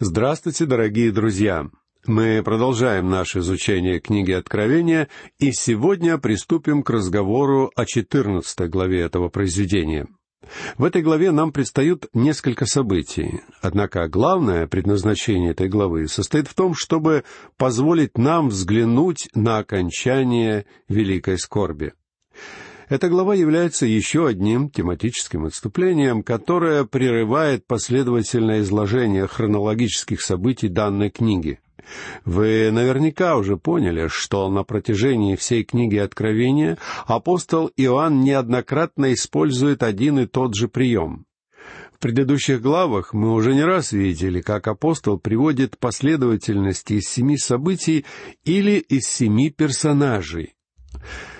Здравствуйте, дорогие друзья! Мы продолжаем наше изучение книги Откровения, и сегодня приступим к разговору о 14 главе этого произведения. В этой главе нам предстают несколько событий, однако главное предназначение этой главы состоит в том, чтобы позволить нам взглянуть на окончание великой скорби. Эта глава является еще одним тематическим отступлением, которое прерывает последовательное изложение хронологических событий данной книги. Вы наверняка уже поняли, что на протяжении всей книги Откровения апостол Иоанн неоднократно использует один и тот же прием. В предыдущих главах мы уже не раз видели, как апостол приводит последовательность из семи событий или из семи персонажей.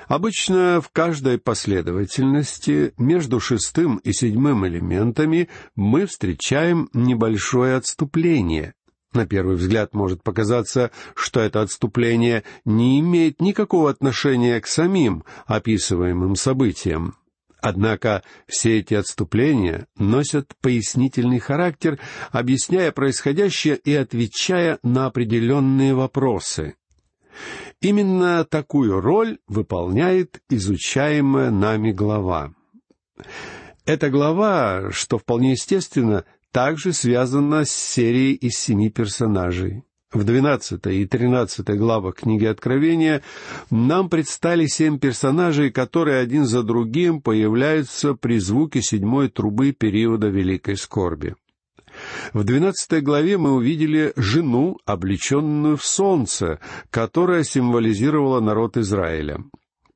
Обычно в каждой последовательности между шестым и седьмым элементами мы встречаем небольшое отступление. На первый взгляд может показаться, что это отступление не имеет никакого отношения к самим описываемым событиям. Однако все эти отступления носят пояснительный характер, объясняя происходящее и отвечая на определенные вопросы. Именно такую роль выполняет изучаемая нами глава. Эта глава, что вполне естественно, также связана с серией из семи персонажей. В двенадцатой и тринадцатой главах книги Откровения нам предстали семь персонажей, которые один за другим появляются при звуке седьмой трубы периода Великой Скорби. В двенадцатой главе мы увидели жену, облеченную в солнце, которая символизировала народ Израиля.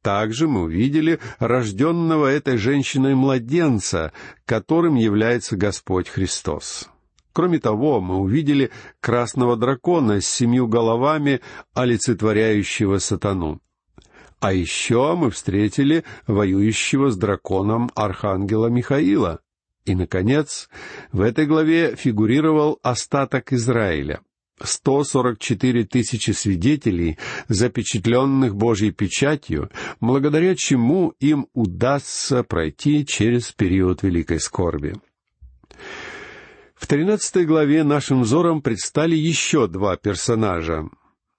Также мы увидели рожденного этой женщиной младенца, которым является Господь Христос. Кроме того, мы увидели красного дракона с семью головами, олицетворяющего сатану. А еще мы встретили воюющего с драконом архангела Михаила. И, наконец, в этой главе фигурировал остаток Израиля. 144 тысячи свидетелей, запечатленных Божьей печатью, благодаря чему им удастся пройти через период великой скорби. В тринадцатой главе нашим взором предстали еще два персонажа.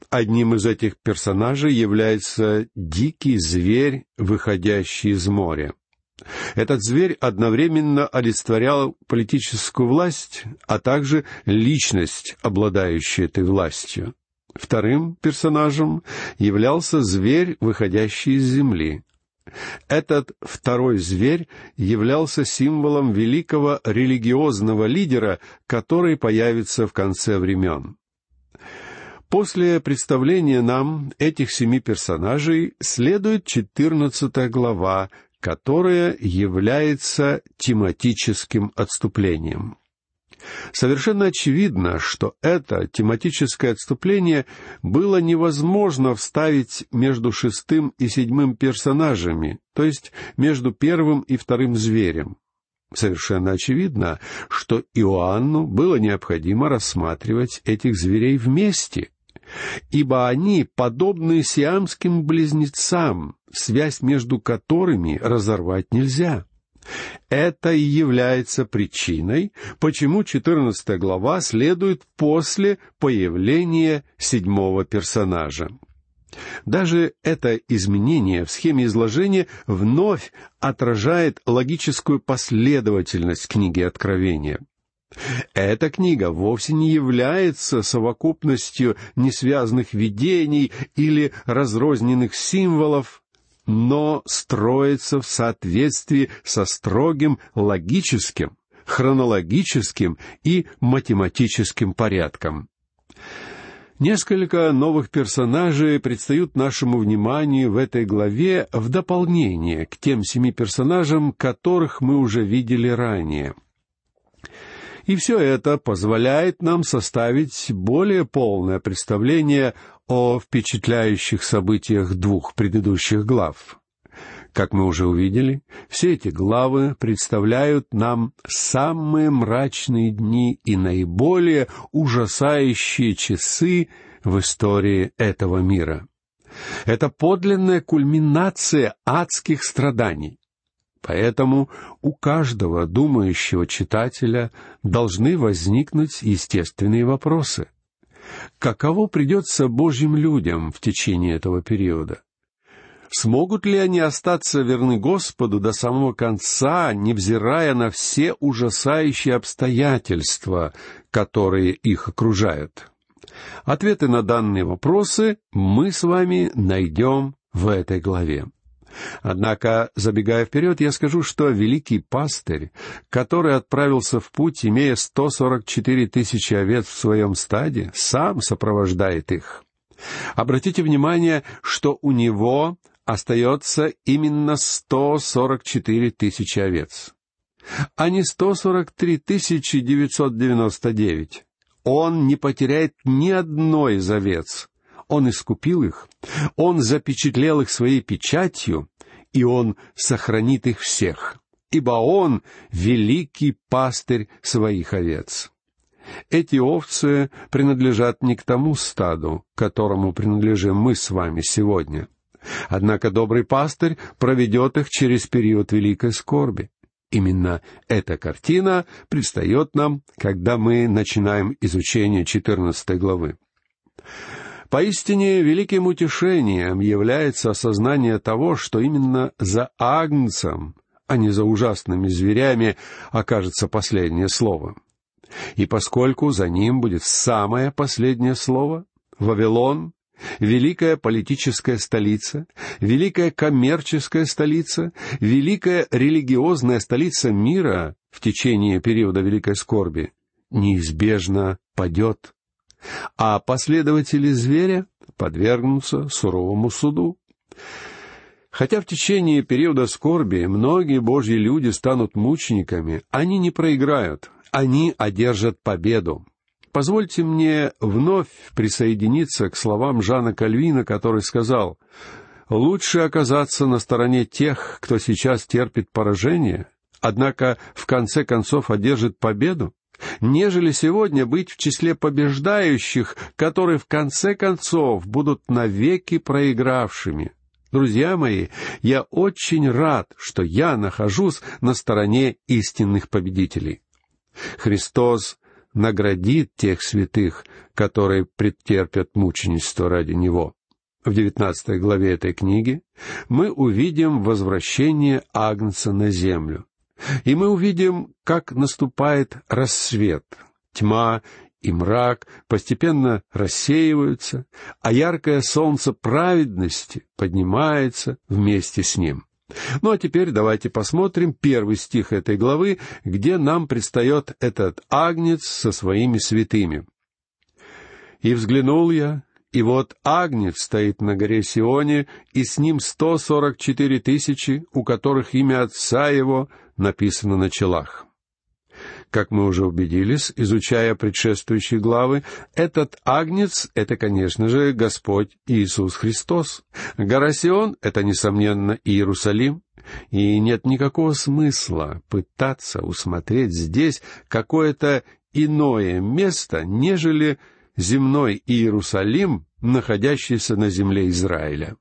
Одним из этих персонажей является дикий зверь, выходящий из моря. Этот зверь одновременно олицетворял политическую власть, а также личность, обладающая этой властью. Вторым персонажем являлся зверь, выходящий из земли. Этот второй зверь являлся символом великого религиозного лидера, который появится в конце времен. После представления нам этих семи персонажей следует четырнадцатая глава, которое является тематическим отступлением. Совершенно очевидно, что это тематическое отступление было невозможно вставить между шестым и седьмым персонажами, то есть между первым и вторым зверем. Совершенно очевидно, что Иоанну было необходимо рассматривать этих зверей вместе, ибо они подобны сиамским близнецам, связь между которыми разорвать нельзя. Это и является причиной, почему 14 глава следует после появления седьмого персонажа. Даже это изменение в схеме изложения вновь отражает логическую последовательность книги Откровения. Эта книга вовсе не является совокупностью несвязанных видений или разрозненных символов, но строится в соответствии со строгим логическим, хронологическим и математическим порядком. Несколько новых персонажей предстают нашему вниманию в этой главе в дополнение к тем семи персонажам, которых мы уже видели ранее — и все это позволяет нам составить более полное представление о впечатляющих событиях двух предыдущих глав. Как мы уже увидели, все эти главы представляют нам самые мрачные дни и наиболее ужасающие часы в истории этого мира. Это подлинная кульминация адских страданий. Поэтому у каждого думающего читателя должны возникнуть естественные вопросы. Каково придется Божьим людям в течение этого периода? Смогут ли они остаться верны Господу до самого конца, невзирая на все ужасающие обстоятельства, которые их окружают? Ответы на данные вопросы мы с вами найдем в этой главе. Однако, забегая вперед, я скажу, что великий пастырь, который отправился в путь, имея 144 тысячи овец в своем стаде, сам сопровождает их. Обратите внимание, что у него остается именно 144 тысячи овец, а не 143 тысячи 999. Он не потеряет ни одной из овец. Он искупил их, Он запечатлел их своей печатью, и Он сохранит их всех, ибо Он — великий пастырь своих овец. Эти овцы принадлежат не к тому стаду, которому принадлежим мы с вами сегодня — Однако добрый пастырь проведет их через период великой скорби. Именно эта картина предстает нам, когда мы начинаем изучение 14 главы. Поистине великим утешением является осознание того, что именно за агнцем, а не за ужасными зверями, окажется последнее слово. И поскольку за ним будет самое последнее слово, Вавилон великая политическая столица, великая коммерческая столица, великая религиозная столица мира в течение периода Великой Скорби неизбежно падет, а последователи зверя подвергнутся суровому суду. Хотя в течение периода скорби многие Божьи люди станут мучениками, они не проиграют, они одержат победу. Позвольте мне вновь присоединиться к словам Жана Кальвина, который сказал, «Лучше оказаться на стороне тех, кто сейчас терпит поражение, однако в конце концов одержит победу, нежели сегодня быть в числе побеждающих, которые в конце концов будут навеки проигравшими». Друзья мои, я очень рад, что я нахожусь на стороне истинных победителей. Христос наградит тех святых, которые претерпят мученичество ради Него. В девятнадцатой главе этой книги мы увидим возвращение Агнца на землю. И мы увидим, как наступает рассвет. Тьма и мрак постепенно рассеиваются, а яркое солнце праведности поднимается вместе с ним. Ну а теперь давайте посмотрим первый стих этой главы, где нам предстает этот агнец со своими святыми. «И взглянул я, и вот агнец стоит на горе Сионе, и с ним сто сорок четыре тысячи, у которых имя отца его написано на челах. Как мы уже убедились, изучая предшествующие главы, этот агнец — это, конечно же, Господь Иисус Христос. Гора Сион — это, несомненно, Иерусалим. И нет никакого смысла пытаться усмотреть здесь какое-то иное место, нежели земной Иерусалим, находящийся на земле Израиля.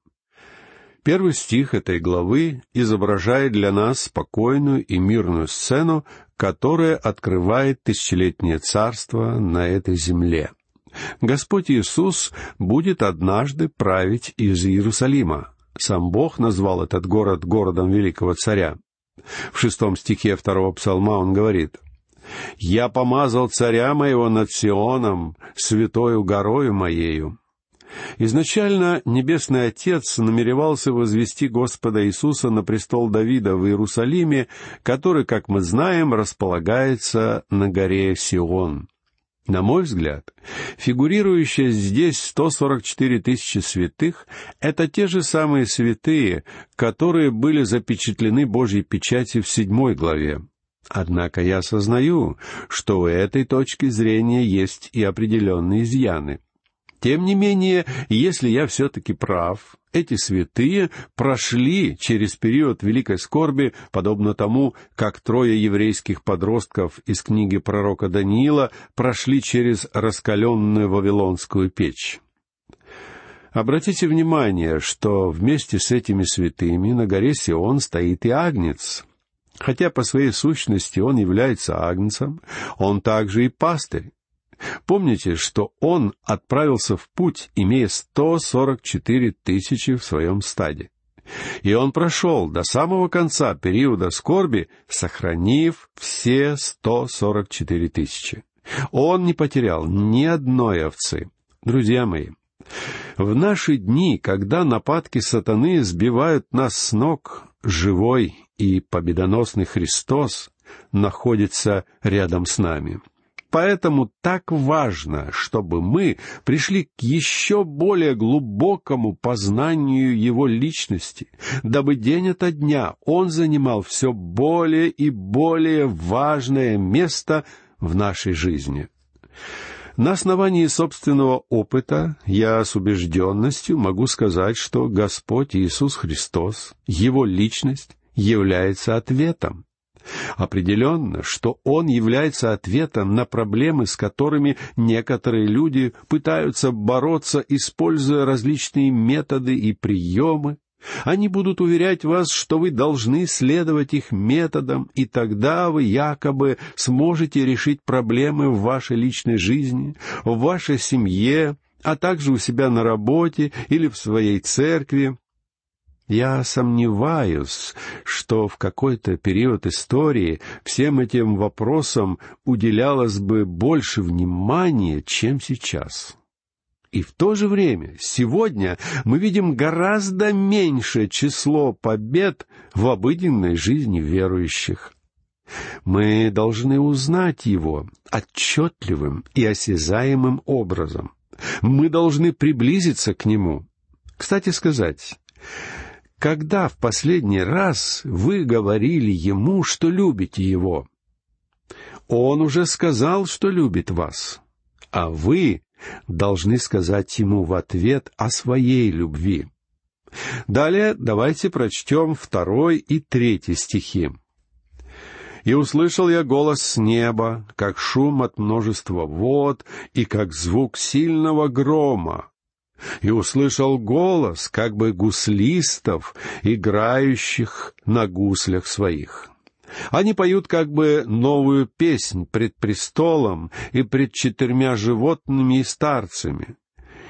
Первый стих этой главы изображает для нас спокойную и мирную сцену, которая открывает тысячелетнее царство на этой земле. Господь Иисус будет однажды править из Иерусалима. Сам Бог назвал этот город городом великого царя. В шестом стихе второго псалма он говорит, «Я помазал царя моего над Сионом, святою горою моею». Изначально Небесный Отец намеревался возвести Господа Иисуса на престол Давида в Иерусалиме, который, как мы знаем, располагается на горе Сион. На мой взгляд, фигурирующие здесь 144 тысячи святых — это те же самые святые, которые были запечатлены Божьей печати в седьмой главе. Однако я осознаю, что у этой точки зрения есть и определенные изъяны — тем не менее, если я все-таки прав, эти святые прошли через период великой скорби, подобно тому, как трое еврейских подростков из книги пророка Даниила прошли через раскаленную вавилонскую печь. Обратите внимание, что вместе с этими святыми на горе Сион стоит и Агнец. Хотя по своей сущности он является Агнцем, он также и пастырь. Помните, что он отправился в путь, имея 144 тысячи в своем стаде. И он прошел до самого конца периода скорби, сохранив все 144 тысячи. Он не потерял ни одной овцы. Друзья мои, в наши дни, когда нападки сатаны сбивают нас с ног, живой и победоносный Христос находится рядом с нами. Поэтому так важно, чтобы мы пришли к еще более глубокому познанию Его личности, дабы день ото дня Он занимал все более и более важное место в нашей жизни. На основании собственного опыта я с убежденностью могу сказать, что Господь Иисус Христос, Его личность, является ответом. Определенно, что Он является ответом на проблемы, с которыми некоторые люди пытаются бороться, используя различные методы и приемы. Они будут уверять вас, что вы должны следовать их методам, и тогда вы якобы сможете решить проблемы в вашей личной жизни, в вашей семье, а также у себя на работе или в своей церкви. Я сомневаюсь, что в какой-то период истории всем этим вопросам уделялось бы больше внимания, чем сейчас. И в то же время сегодня мы видим гораздо меньшее число побед в обыденной жизни верующих. Мы должны узнать его отчетливым и осязаемым образом. Мы должны приблизиться к нему. Кстати сказать, когда в последний раз вы говорили ему, что любите его? Он уже сказал, что любит вас, а вы должны сказать ему в ответ о своей любви. Далее давайте прочтем второй и третий стихи. «И услышал я голос с неба, как шум от множества вод и как звук сильного грома, и услышал голос, как бы гуслистов, играющих на гуслях своих. Они поют как бы новую песнь пред престолом и пред четырьмя животными и старцами.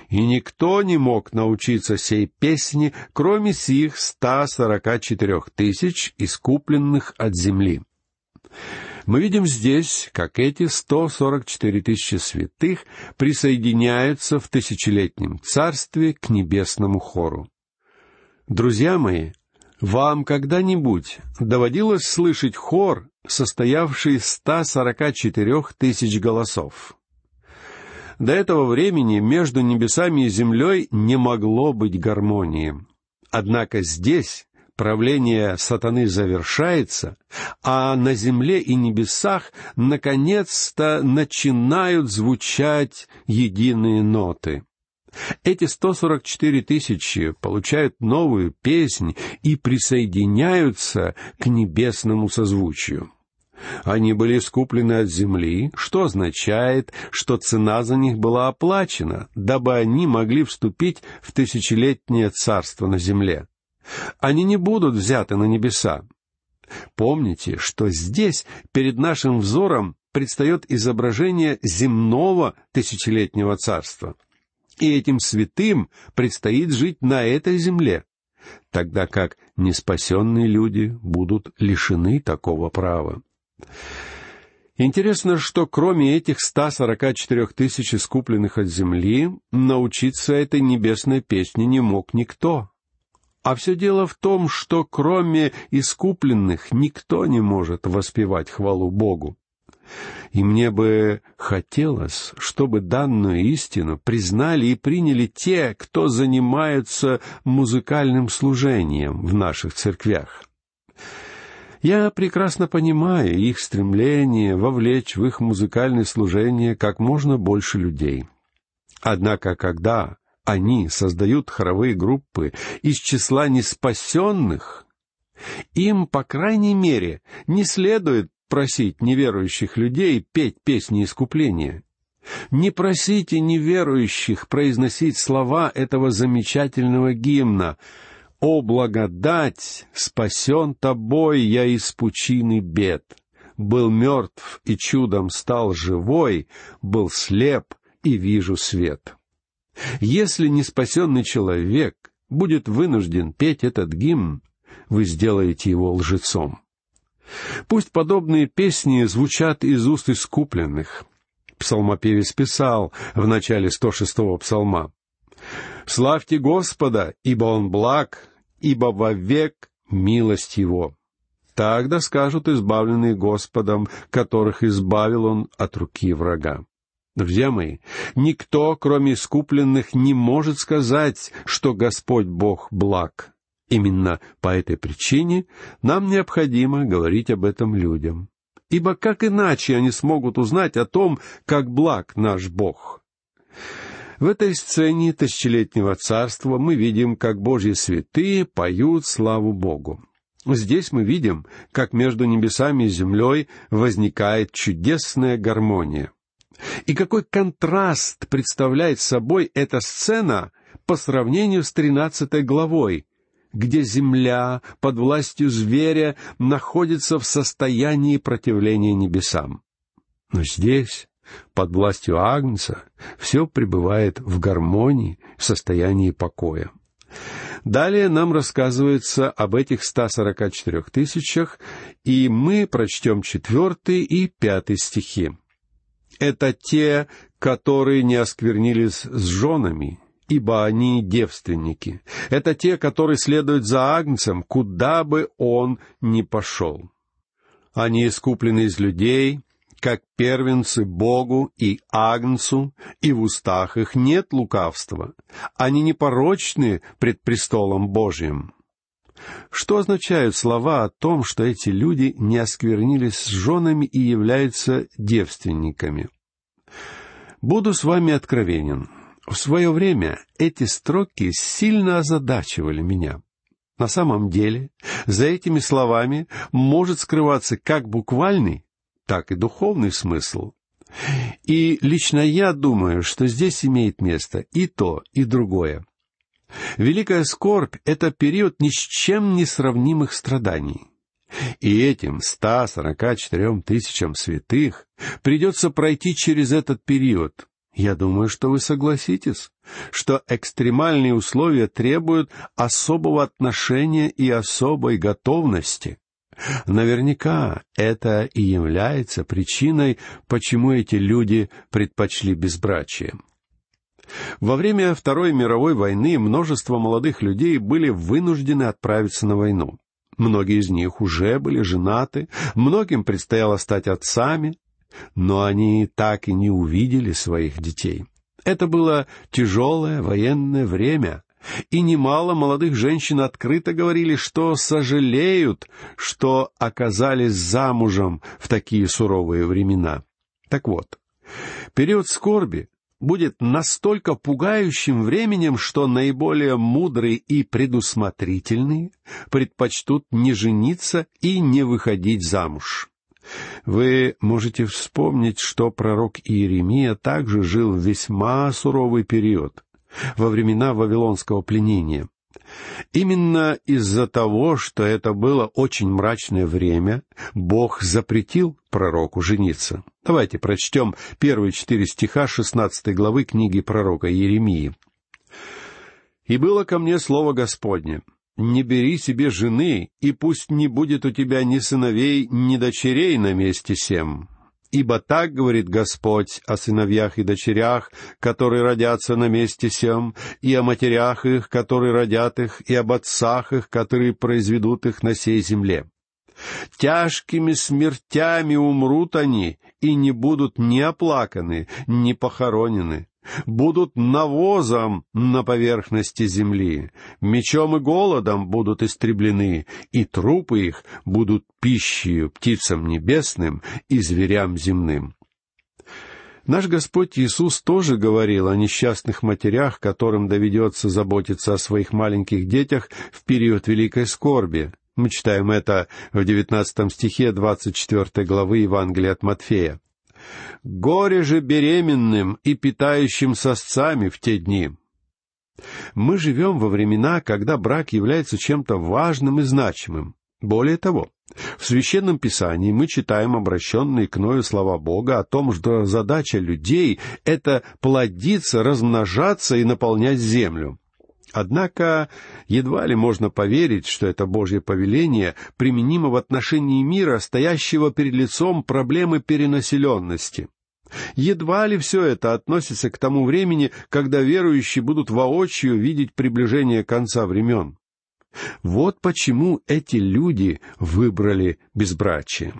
И никто не мог научиться сей песни, кроме сих ста сорока четырех тысяч, искупленных от земли. Мы видим здесь, как эти 144 тысячи святых присоединяются в тысячелетнем царстве к небесному хору. Друзья мои, вам когда-нибудь доводилось слышать хор, состоявший из 144 тысяч голосов? До этого времени между небесами и землей не могло быть гармонии. Однако здесь правление сатаны завершается, а на земле и небесах наконец-то начинают звучать единые ноты. Эти 144 тысячи получают новую песнь и присоединяются к небесному созвучию. Они были скуплены от земли, что означает, что цена за них была оплачена, дабы они могли вступить в тысячелетнее царство на земле они не будут взяты на небеса. Помните, что здесь перед нашим взором предстает изображение земного тысячелетнего царства. И этим святым предстоит жить на этой земле, тогда как неспасенные люди будут лишены такого права. Интересно, что кроме этих 144 тысяч искупленных от земли, научиться этой небесной песне не мог никто. А все дело в том, что кроме искупленных никто не может воспевать хвалу Богу. И мне бы хотелось, чтобы данную истину признали и приняли те, кто занимаются музыкальным служением в наших церквях. Я прекрасно понимаю их стремление вовлечь в их музыкальное служение как можно больше людей. Однако, когда они создают хоровые группы из числа неспасенных, им, по крайней мере, не следует просить неверующих людей петь песни искупления. Не просите неверующих произносить слова этого замечательного гимна «О благодать, спасен тобой я из пучины бед, был мертв и чудом стал живой, был слеп и вижу свет». Если неспасенный человек будет вынужден петь этот гимн, вы сделаете его лжецом. Пусть подобные песни звучат из уст искупленных. Псалмопевец писал в начале 106-го псалма. «Славьте Господа, ибо Он благ, ибо вовек милость Его». Тогда скажут избавленные Господом, которых избавил Он от руки врага. Друзья мои, никто, кроме искупленных, не может сказать, что Господь Бог благ. Именно по этой причине нам необходимо говорить об этом людям. Ибо как иначе они смогут узнать о том, как благ наш Бог? В этой сцене тысячелетнего царства мы видим, как Божьи святые поют славу Богу. Здесь мы видим, как между небесами и землей возникает чудесная гармония. И какой контраст представляет собой эта сцена по сравнению с тринадцатой главой, где земля под властью зверя находится в состоянии противления небесам. Но здесь, под властью Агнца, все пребывает в гармонии, в состоянии покоя. Далее нам рассказывается об этих 144 тысячах, и мы прочтем четвертый и пятый стихи. Это те, которые не осквернились с женами, ибо они девственники. Это те, которые следуют за Агнцем, куда бы он ни пошел. Они искуплены из людей, как первенцы Богу и Агнцу, и в устах их нет лукавства. Они непорочны пред престолом Божьим. Что означают слова о том, что эти люди не осквернились с женами и являются девственниками? Буду с вами откровенен. В свое время эти строки сильно озадачивали меня. На самом деле, за этими словами может скрываться как буквальный, так и духовный смысл. И лично я думаю, что здесь имеет место и то, и другое. Великая скорбь — это период ни с чем не сравнимых страданий. И этим 144 тысячам святых придется пройти через этот период, я думаю, что вы согласитесь, что экстремальные условия требуют особого отношения и особой готовности. Наверняка это и является причиной, почему эти люди предпочли безбрачие. Во время Второй мировой войны множество молодых людей были вынуждены отправиться на войну. Многие из них уже были женаты, многим предстояло стать отцами, но они так и не увидели своих детей. Это было тяжелое военное время, и немало молодых женщин открыто говорили, что сожалеют, что оказались замужем в такие суровые времена. Так вот, период скорби будет настолько пугающим временем, что наиболее мудрые и предусмотрительные предпочтут не жениться и не выходить замуж. Вы можете вспомнить, что пророк Иеремия также жил в весьма суровый период, во времена Вавилонского пленения. Именно из-за того, что это было очень мрачное время, Бог запретил пророку жениться. Давайте прочтем первые четыре стиха шестнадцатой главы книги пророка Иеремии. «И было ко мне слово Господне, не бери себе жены, и пусть не будет у тебя ни сыновей, ни дочерей на месте сем. Ибо так говорит Господь о сыновьях и дочерях, которые родятся на месте сем, и о матерях их, которые родят их, и об отцах их, которые произведут их на сей земле. Тяжкими смертями умрут они, и не будут ни оплаканы, ни похоронены будут навозом на поверхности земли, мечом и голодом будут истреблены, и трупы их будут пищей птицам небесным и зверям земным. Наш Господь Иисус тоже говорил о несчастных матерях, которым доведется заботиться о своих маленьких детях в период великой скорби. Мы читаем это в девятнадцатом стихе двадцать четвертой главы Евангелия от Матфея. Горе же беременным и питающим сосцами в те дни. Мы живем во времена, когда брак является чем-то важным и значимым. Более того, в Священном Писании мы читаем обращенные к Ною слова Бога о том, что задача людей — это плодиться, размножаться и наполнять землю. Однако едва ли можно поверить, что это Божье повеление применимо в отношении мира, стоящего перед лицом проблемы перенаселенности. Едва ли все это относится к тому времени, когда верующие будут воочию видеть приближение конца времен. Вот почему эти люди выбрали безбрачие.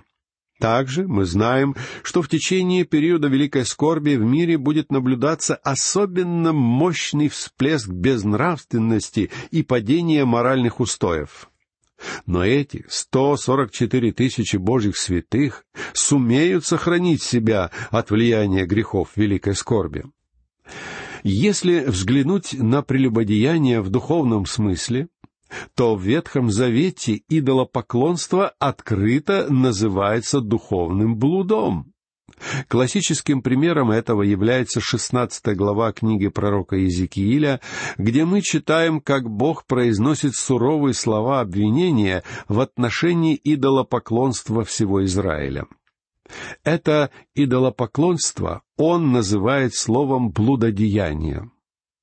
Также мы знаем, что в течение периода Великой Скорби в мире будет наблюдаться особенно мощный всплеск безнравственности и падения моральных устоев. Но эти 144 тысячи Божьих святых сумеют сохранить себя от влияния грехов Великой Скорби. Если взглянуть на прелюбодеяние в духовном смысле, то в Ветхом Завете идолопоклонство открыто называется духовным блудом. Классическим примером этого является шестнадцатая глава книги пророка Иезекииля, где мы читаем, как Бог произносит суровые слова обвинения в отношении идолопоклонства всего Израиля. Это идолопоклонство он называет словом «блудодеяние».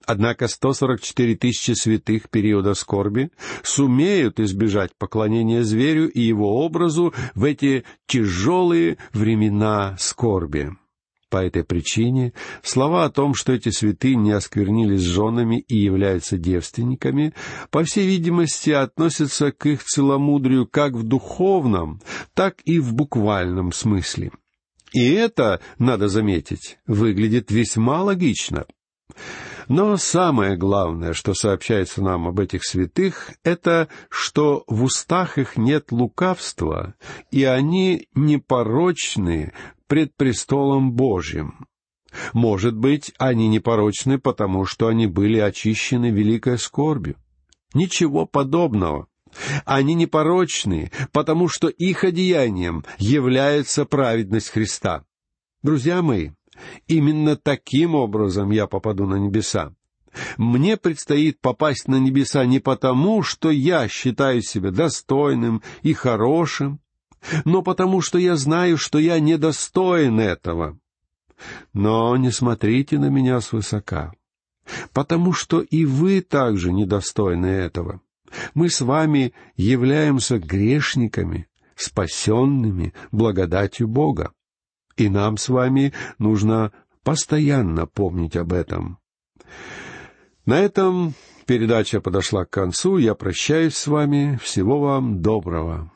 Однако 144 тысячи святых периода скорби сумеют избежать поклонения зверю и его образу в эти тяжелые времена скорби. По этой причине слова о том, что эти святые не осквернились женами и являются девственниками, по всей видимости, относятся к их целомудрию как в духовном, так и в буквальном смысле. И это, надо заметить, выглядит весьма логично. Но самое главное, что сообщается нам об этих святых, это, что в устах их нет лукавства, и они непорочны пред престолом Божьим. Может быть, они непорочны, потому что они были очищены великой скорбью. Ничего подобного. Они непорочны, потому что их одеянием является праведность Христа. Друзья мои, Именно таким образом я попаду на небеса. Мне предстоит попасть на небеса не потому, что я считаю себя достойным и хорошим, но потому, что я знаю, что я недостоин этого. Но не смотрите на меня свысока, потому что и вы также недостойны этого. Мы с вами являемся грешниками, спасенными благодатью Бога. И нам с вами нужно постоянно помнить об этом. На этом передача подошла к концу. Я прощаюсь с вами. Всего вам доброго.